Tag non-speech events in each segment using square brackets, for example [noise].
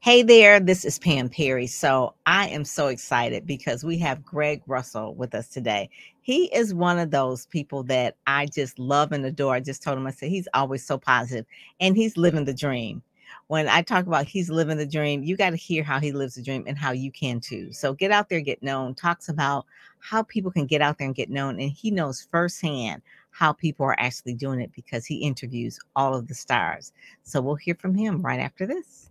Hey there, this is Pam Perry. So I am so excited because we have Greg Russell with us today. He is one of those people that I just love and adore. I just told him, I said, he's always so positive and he's living the dream. When I talk about he's living the dream, you got to hear how he lives the dream and how you can too. So get out there, get known, talks about how people can get out there and get known. And he knows firsthand how people are actually doing it because he interviews all of the stars. So we'll hear from him right after this.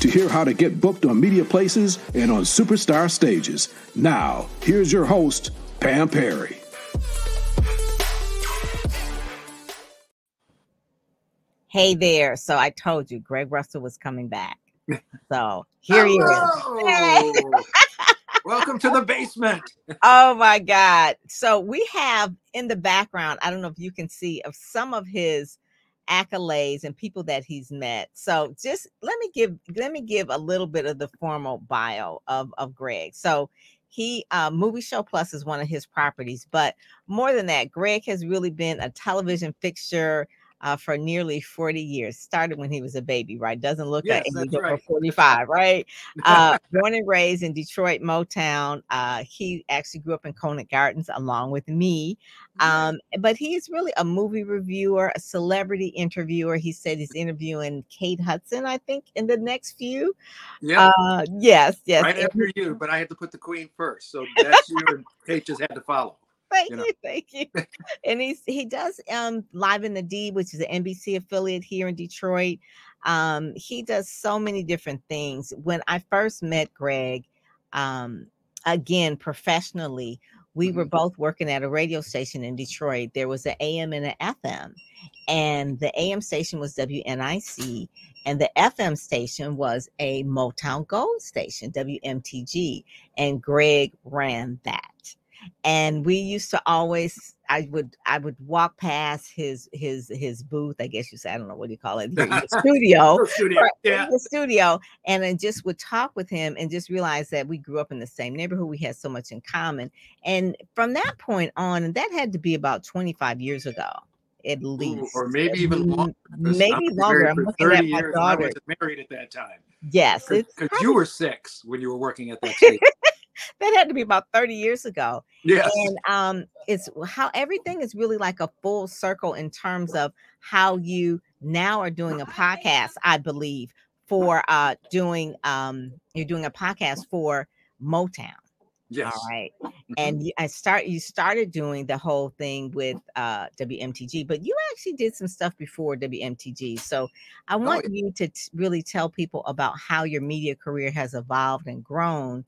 to hear how to get booked on media places and on superstar stages. Now, here's your host, Pam Perry. Hey there. So I told you Greg Russell was coming back. So [laughs] here he is. Welcome to the basement. [laughs] oh my God. So we have in the background, I don't know if you can see of some of his accolades and people that he's met. So just let me give let me give a little bit of the formal bio of, of Greg. So he uh, movie show plus is one of his properties but more than that greg has really been a television fixture uh, for nearly 40 years. Started when he was a baby, right? Doesn't look Yes, like that's right. 45, right? Uh, [laughs] born and raised in Detroit, Motown. Uh, he actually grew up in Conant Gardens along with me. Um, but he's really a movie reviewer, a celebrity interviewer. He said he's interviewing Kate Hudson, I think, in the next few. yeah, Uh, yes, yes. right after you, but I had to put the queen first. So that's you and Kate just had to follow. Thank you know. thank you. [laughs] And he's he does um live in the D, which is an NBC affiliate here in Detroit. Um, he does so many different things. When I first met Greg, um, again professionally, we were Mhm. both working at a radio station in Detroit. There was an AM and an FM, and the AM station was WNIC, and the FM station was a Motown Gold station, WMTG, and Greg ran that and we used to always i would i would walk past his his his booth i guess you say i don't know what do you call it [laughs] studio studio. Yeah. studio and then just would talk with him and just realize that we grew up in the same neighborhood we had so much in common and from that point on and that had to be about 25 years ago at Ooh, least or maybe even longer. maybe longer i'm looking at my years and I daughter wasn't married at that time. yes Because you were six when you were working at that station. That had to be about 30 years ago yes. and um it's how everything is really like a full circle in terms of how you now are doing a podcast i believe for uh doing um you're doing a podcast for motown yes. all right Mhm. and you, i start you started doing the whole thing with uh wmtg but you actually did some stuff before wmtg so i want you to t- really tell people about how your media career has evolved and grown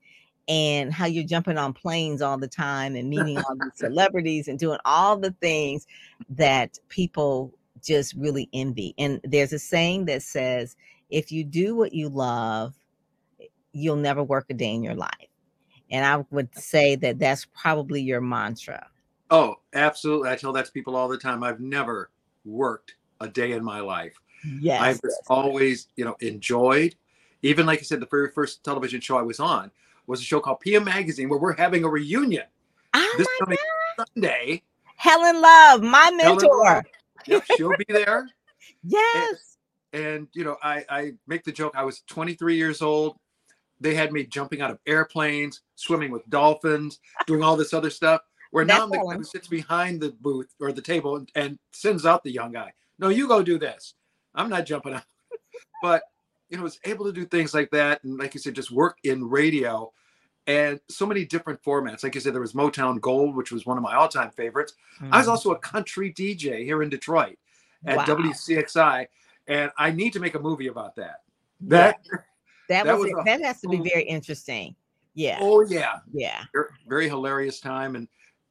and how you're jumping on planes all the time and meeting all these [laughs] celebrities and doing all the things that people just really envy and there's a saying that says if you do what you love eh, you'll never work a day in your life and I would say that that's probably your mantra. Oh, absolutely. I tell that to people all the time. I've never worked a day in my life. Yes. I've just always, you know, enjoyed. Even like I said, the very first television show I was on was a show called PM Magazine, where we're having a reunion oh this my coming Sunday. Helen Love, my mentor. Love, Yep, she'll be there. [laughs] Yes. And you know, I, I make the joke. I was 23 years old. They had me jumping out of airplanes, swimming with dolphins, doing all this other stuff. Where now I'm the guy who sits behind the booth or the table and, and sends out the young guy. No, you go do this. I'm not jumping out. [laughs] but you know, was able to do things like that, and like you said, just work in radio and so many different formats. Like you said, there was Motown Gold, which was one of my all-time favorites. I was Mhm. also a country DJ here in Detroit at Wow. WCXI, and I need to make a movie about that. Yeah, That, [laughs] that, that was, was a that has to be very interesting. Yeah. oh yeah, Yeah. very, very hilarious time, and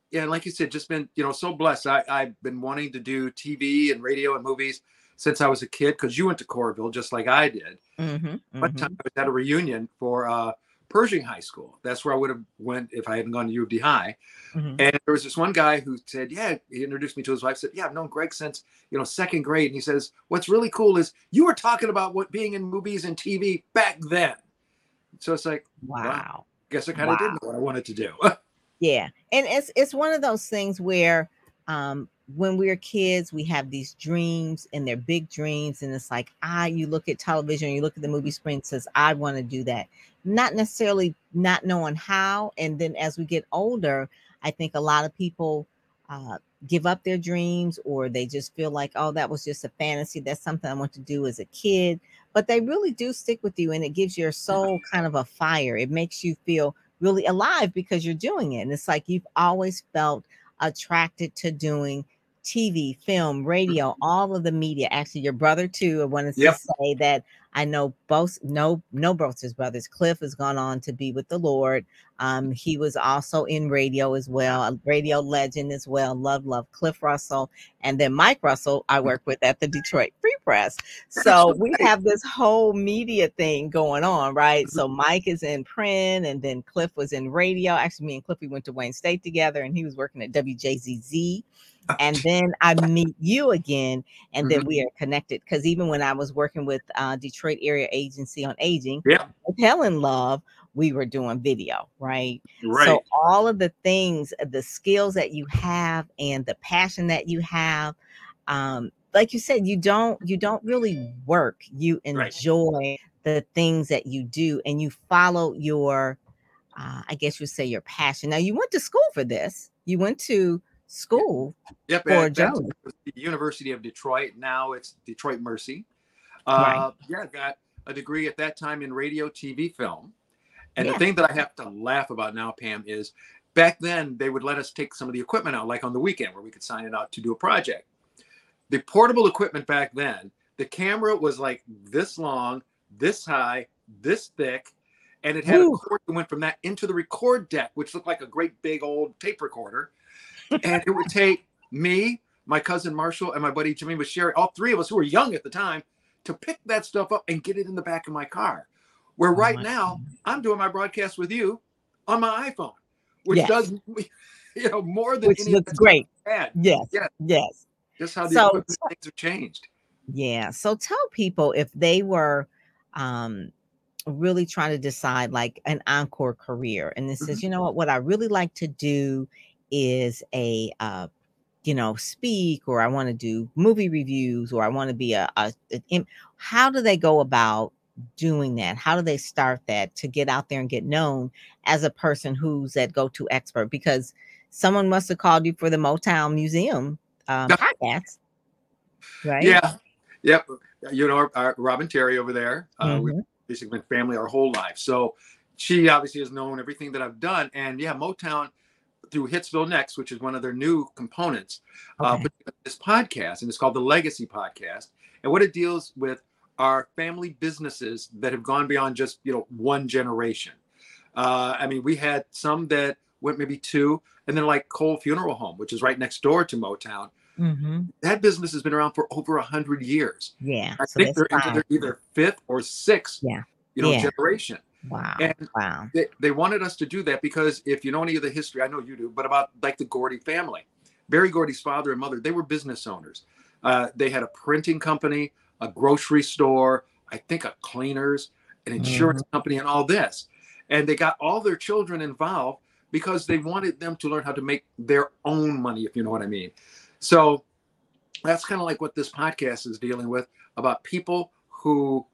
yeah, like you said, just been you know so blessed. I I've been wanting to do TV and radio and movies since I was a kid because you went to Courville just like I did. hmm One time I was at a reunion for uh, Pershing High School. That's where I would have went if I hadn't gone to U of D High. Mm-hmm. And there was this one guy who said, "Yeah," he introduced me to his wife. Said, "Yeah, I've known Greg since you know second grade." And he says, "What's really cool is you were talking about what being in movies and TV back then." So it's like, wow. Well, guess I kind of wow. did know what I wanted to do. [laughs] yeah, and it's it's one of those things where um, when we're kids, we have these dreams and they're big dreams. And it's like, ah, you look at television, you look at the movie screen, says, I want to do that. Not necessarily not knowing how. And then as we get older, I think a lot of people uh, give up their dreams or they just feel like, oh, that was just a fantasy. That's something I want to do as a kid. But they really do stick with you and it gives your soul kind of a fire. It makes you feel really alive because you're doing it. And it's like you've always felt attracted to doing TV, film, radio, mm-hmm. all of the media. Actually, your brother too. I wanted to yep. say that I know both no no both his brothers. Cliff has gone on to be with the Lord. Um, he was also in radio as well, a radio legend as well. Love, love Cliff Russell, and then Mike Russell. I work with at the Detroit Free Press. So we have this whole media thing going on, right? So mm-hmm. Mike is in print, and then Cliff was in radio. Actually, me and Cliff we went to Wayne State together, and he was working at WJZZ and then I meet you again, and mm-hmm. then we are connected. Because even when I was working with uh, Detroit Area Agency on Aging, yeah, with Helen Love, we were doing video, right? Right. So all of the things, uh, the skills that you have, and the passion that you have, um, like you said, you don't you don't really work. You enjoy right. the things that you do, and you follow your, uh, I guess you say your passion. Now you went to school for this. You went to school yep, for journalism. The University of Detroit. Now it's Detroit Mercy. Uh, right. Yeah, got a degree at that time in radio, TV, film. And yeah. the thing that I have to laugh about now, Pam, is back then they would let us take some of the equipment out, like on the weekend, where we could sign it out to do a project. The portable equipment back then, the camera was like this long, this high, this thick, and it had Ooh. a cord that went from that into the record deck, which looked like a great big old tape recorder and it would take [laughs] me, my cousin Marshall, and my buddy Jimmy Sherry, all three of us who were young at the time, to pick that stuff up and get it in the back of my car. Where oh right now God. I'm doing my broadcast with you on my iPhone, which yes. does [laughs] you know more than which looks great. Yes, yes, yes. Just how the so, things have changed. Yeah. So tell people if they were um really trying to decide like an encore career and this mm-hmm. says you know what what i really like to do is a uh, you know speak or i want to do movie reviews or i want to be a, a, a, how do they go about doing that how do they start that to get out there and get known as a person who's that go-to expert because someone must have called you for the motown museum um, [laughs] podcast right yeah yep you know our, our robin terry over there uh, mm-hmm. we've basically been family our whole life so she obviously has known everything that i've done and yeah motown through Hitsville Next, which is one of their new components, uh, okay. uh, this podcast, and it's called the Legacy Podcast. And what it deals with are family businesses that have gone beyond just you know one generation. Uh, I mean, we had some that went maybe two, and then like Cole Funeral Home, which is right next door to Motown. Mm-hmm. That business has been around for over a hundred years. Yeah, I so think they're into their either fifth or sixth, yeah. you know, yeah. generation. Wow. And wow. They, they wanted us to do that because if you know any of the history, I know you do, but about like the Gordy family, Berry Gordy's father and mother, they were business owners. Uh, they had a printing company, a grocery store, I think a cleaners, an insurance mm-hmm. company, and all this. And they got all their children involved because they wanted them to learn how to make their own money, if you know what I mean. So that's kind of like what this podcast is dealing with about people who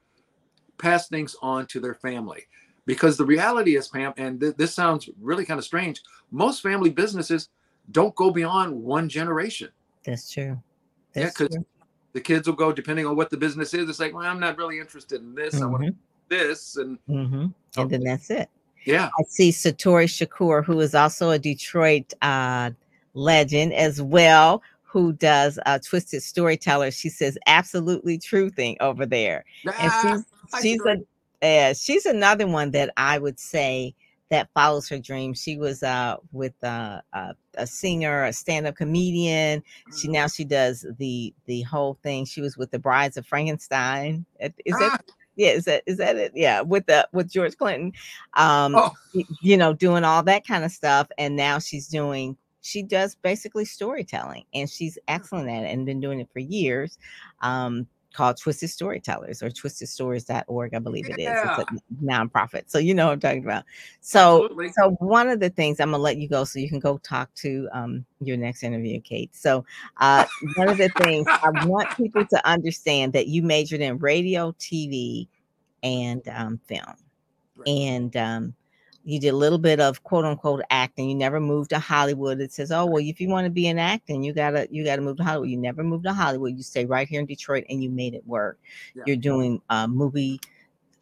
pass things on to their family. Because the reality is, Pam, and th- this sounds really kind of strange, most family businesses don't go beyond one generation. That's true. That's yeah, because the kids will go, depending on what the business is, it's like, well, I'm not really interested in this. Mm-hmm. I want this. And, mm-hmm. and then that's it. Yeah. I see Satori Shakoor, who is also a Detroit uh, legend as well, who does uh, Twisted Storyteller. She says absolutely true thing over there. Ah, and she's, she's a yeah, she's another one that I would say that follows her dream. She was uh, with uh, uh, a singer, a stand-up comedian. She mm-hmm. now she does the the whole thing. She was with the Brides of Funkenstein. Is ah, that Yeah, is that is that it? Yeah, with the with George Clinton, um, oh. you know, doing all that kind of stuff, and now she's doing she does basically storytelling, and she's excellent at it, and been doing it for years. Um, called Twisted Storytellers or twistedstories.org, I believe it is. Yeah. It's a nonprofit. So you know what I'm talking about. So Absolutely. so one of the things I'm gonna let you go so you can go talk to um, your next interview, Kate. So uh, one of the things [laughs] I want people to understand that you majored in radio, TV, and um, film. Right. And um, you did a little bit of quote unquote acting. You never moved to Hollywood. It says, oh well, if you want to be in acting, you gotta you gotta move to Hollywood. You never moved to Hollywood. You stay right here in Detroit, and you made it work. Yeah. You're doing a movie.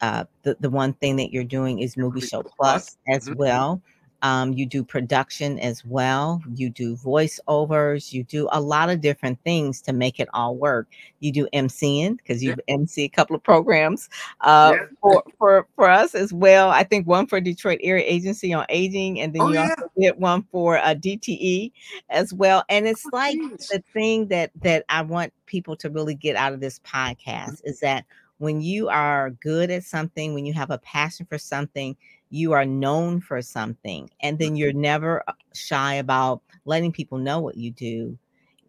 Uh, the the one thing that you're doing is Movie Show Plus as mm-hmm. well. Um, you do production as well. You do voiceovers. You do a lot of different things to make it all work. You do MCing because you yeah. MC a couple of programs uh, yeah. for, for for us as well. I think one for Detroit Area Agency on Aging, and then oh, you yeah. also did one for uh, DTE as well. And it's oh, like geez. the thing that that I want people to really get out of this podcast mm-hmm. is that when you are good at something, when you have a passion for something, you are known for something and then you're never uh, shy about letting people know what you do.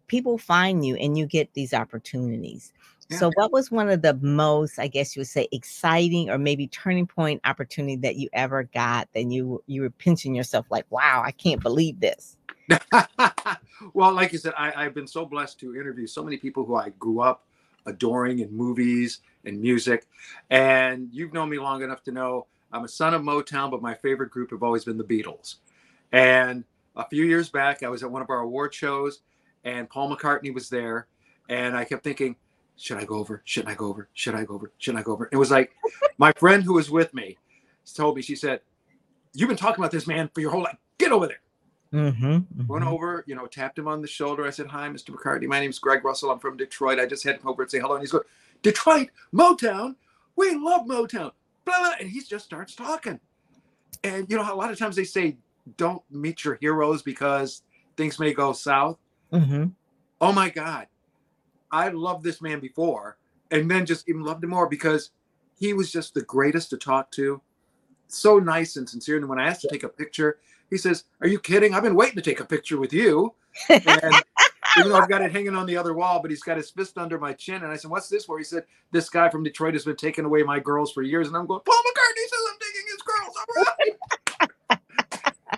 People find you and you get these opportunities. Yeah. so what was one of the most i guess you would say exciting or maybe turning point opportunity that you ever got then you you were pinching yourself like wow i can't believe this. [laughs] Well like you said I, i've been so blessed to interview so many people who i grew up adoring in movies and music and you've known me long enough to know I'm a son of Motown, but my favorite group have always been the Beatles. And a few years back, I was at one of our award shows, and Paul McCartney was there, and I kept thinking, should I go over? Shouldn't I go over? Should I go over? Should I go over? It was like my friend who was with me told me, she said, You've been talking about this man for your whole life. Get over there. Mm-hmm, mm-hmm. Went over, you know, tapped him on the shoulder. I said, Hi, Mr. McCartney. My name's Greg Russell. I'm from Detroit. I just had to come over and say hello. And he's going, Detroit, Motown. We love Motown blah, blah, and he just starts talking. And you know, a lot of times they say, don't meet your heroes because things may go south. Mm-hmm. Oh my God. I loved this man before and then just even loved him more because he was just the greatest to talk to. So nice and sincere. And when I asked to take a picture, he says, Are you kidding? I've been waiting to take a picture with you. [laughs] And even though I've got it hanging on the other wall, but he's got his fist under my chin. And I said, What's this for? He said, This guy from Detroit has been taking away my girls for years. And I'm going, Paul McCartney says I'm taking his girls. All right.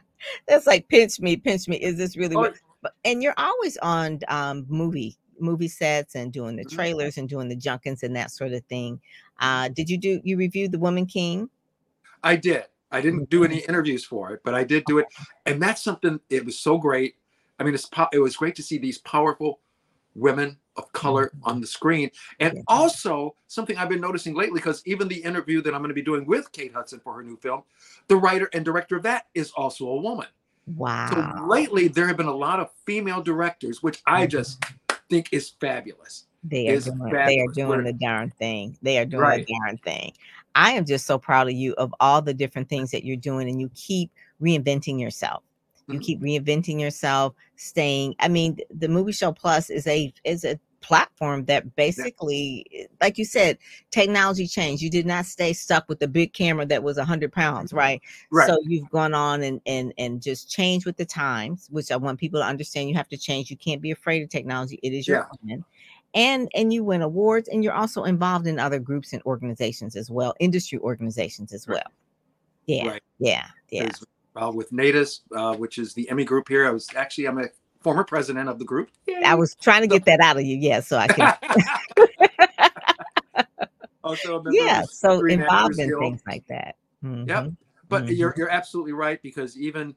[laughs] That's like pinch me, pinch me. Is this really oh, what? And you're always on um, movie movie sets and doing the mm-hmm. trailers and doing the junkets and that sort of thing. Uh, did you do you reviewed The Woman King? I did. I didn't do any interviews for it, but I did do it. And that's something, it was so great. I mean, it's po- it was great to see these powerful women of color mm-hmm. on the screen. And also something I've been noticing lately, because even the interview that I'm going to be doing with Kate Hudson for her new film, the writer and director of that is also a woman. Wow. So lately there have been a lot of female directors, which I mm-hmm. just think is fabulous. They are doing, they are doing the darn thing. They are doing right. the darn thing. I am just so proud of you of all the different things that you're doing and you keep reinventing yourself you mm-hmm. keep reinventing yourself staying i mean the movie show plus is a is a platform that basically yeah. like you said technology changed you did not stay stuck with the big camera that was 100 pounds mm-hmm. right right so you've gone on and and and just changed with the times which i want people to understand you have to change you can't be afraid of technology it is your yeah. friend and and you win awards and you're also involved in other groups and organizations as well industry organizations as well yeah right. yeah yeah uh, with NATAS, uh, which is the Emmy group here. I was actually I'm a former president of the group. Yay. I was trying to get that out of you, yeah, so I can. [laughs] also, yeah, so involved in things like that. Mm-hmm. Yeah, but mm-hmm. you're you're absolutely right because even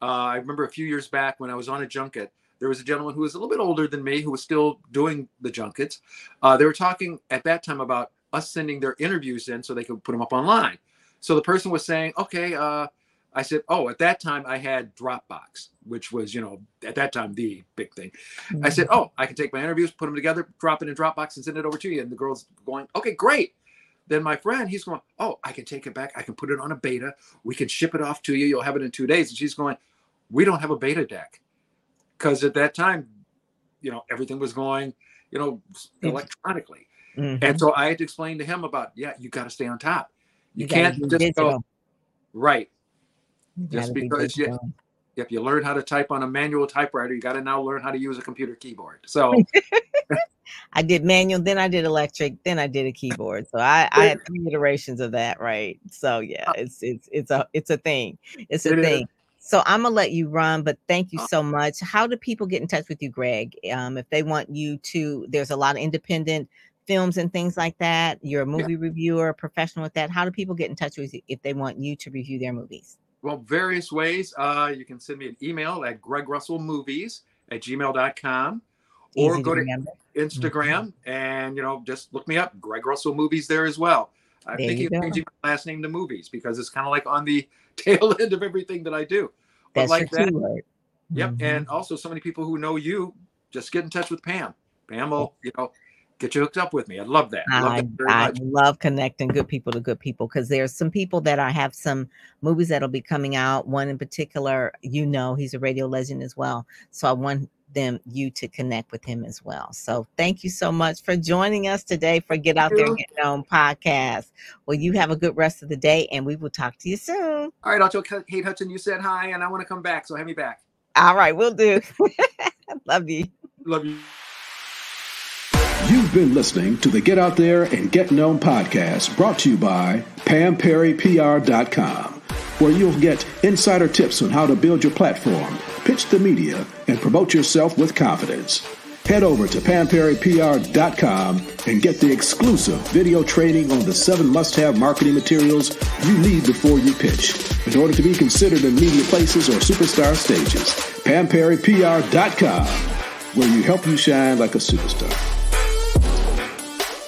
uh, I remember a few years back when I was on a junket. There was a gentleman who was a little bit older than me who was still doing the junkets. Uh, they were talking at that time about us sending their interviews in so they could put them up online. So the person was saying, "Okay, uh, I said, oh, at that time I had Dropbox, which was, you know, at that time the big thing. Mm-hmm. I said, mm-hmm. oh, I can take my interviews, put them together, drop it in Dropbox, and send it over to you. And the girl's going, okay, great. Then my friend, he's going, oh, I can take it back. I can put it on a beta. We can ship it off to you. You'll have it in two days. And she's going, we don't have a beta deck because at that time, you know, everything was going, you know, electronically. Mm-hmm. And so I had to explain to him about, yeah, you got to stay on top. You, you can't just go right. Just because you, if you learn how to type on a manual typewriter, you got to now learn how to use a computer keyboard. So [laughs] I did manual, then I did electric, then I did a keyboard. So I, I had three iterations of that, right? So yeah, uh it's it's it's a it's a thing. It's a it thing. Is. So I'm gonna let you run, but thank you uh so much. How do people get in touch with you, Greg? Um, if they want you to, there's a lot of independent films and things like that. You're a movie yeah. reviewer, professional with that. How do people get in touch with you if they want you to review their movies? Well, various ways. Uh, you can send me an email at gregrussellmovies at gmail.com or go to remember. Instagram mm-hmm. and, you know, just look me up, Greg Russell Movies there as well. I'm there thinking of changing my last name to movies because it's kind of like on the [laughs] tail end of everything that I do. But That's like that. Yep. Mm-hmm. And also so many people who know you, just get in touch with Pam. Pam will, you know, get you hooked up with me. I love that. I, love, that I love connecting good people to good people because there's some people that I have some movies that'll be coming out. One in particular, you know, he's a radio legend as well. So I want them you to connect with him as well. So thank you so much for joining us today for Get Out There and Get Known podcast. Well, you have a good rest of the day and we will talk to you soon. All right, I'll tell Kate Hudson you said hi and I want to come back. So have me back. All right, we'll do. [laughs] Love you. Love you. You've been listening to the Get Out There and Get Known podcast brought to you by PamPerryPR.com, where you'll get insider tips on how to build your platform, pitch the media, and promote yourself with confidence. Head over to PamPerryPR.com and get the exclusive video training on the seven must have marketing materials you need before you pitch in order to be considered in media places or superstar stages. PamPerryPR.com, where you help you shine like a superstar.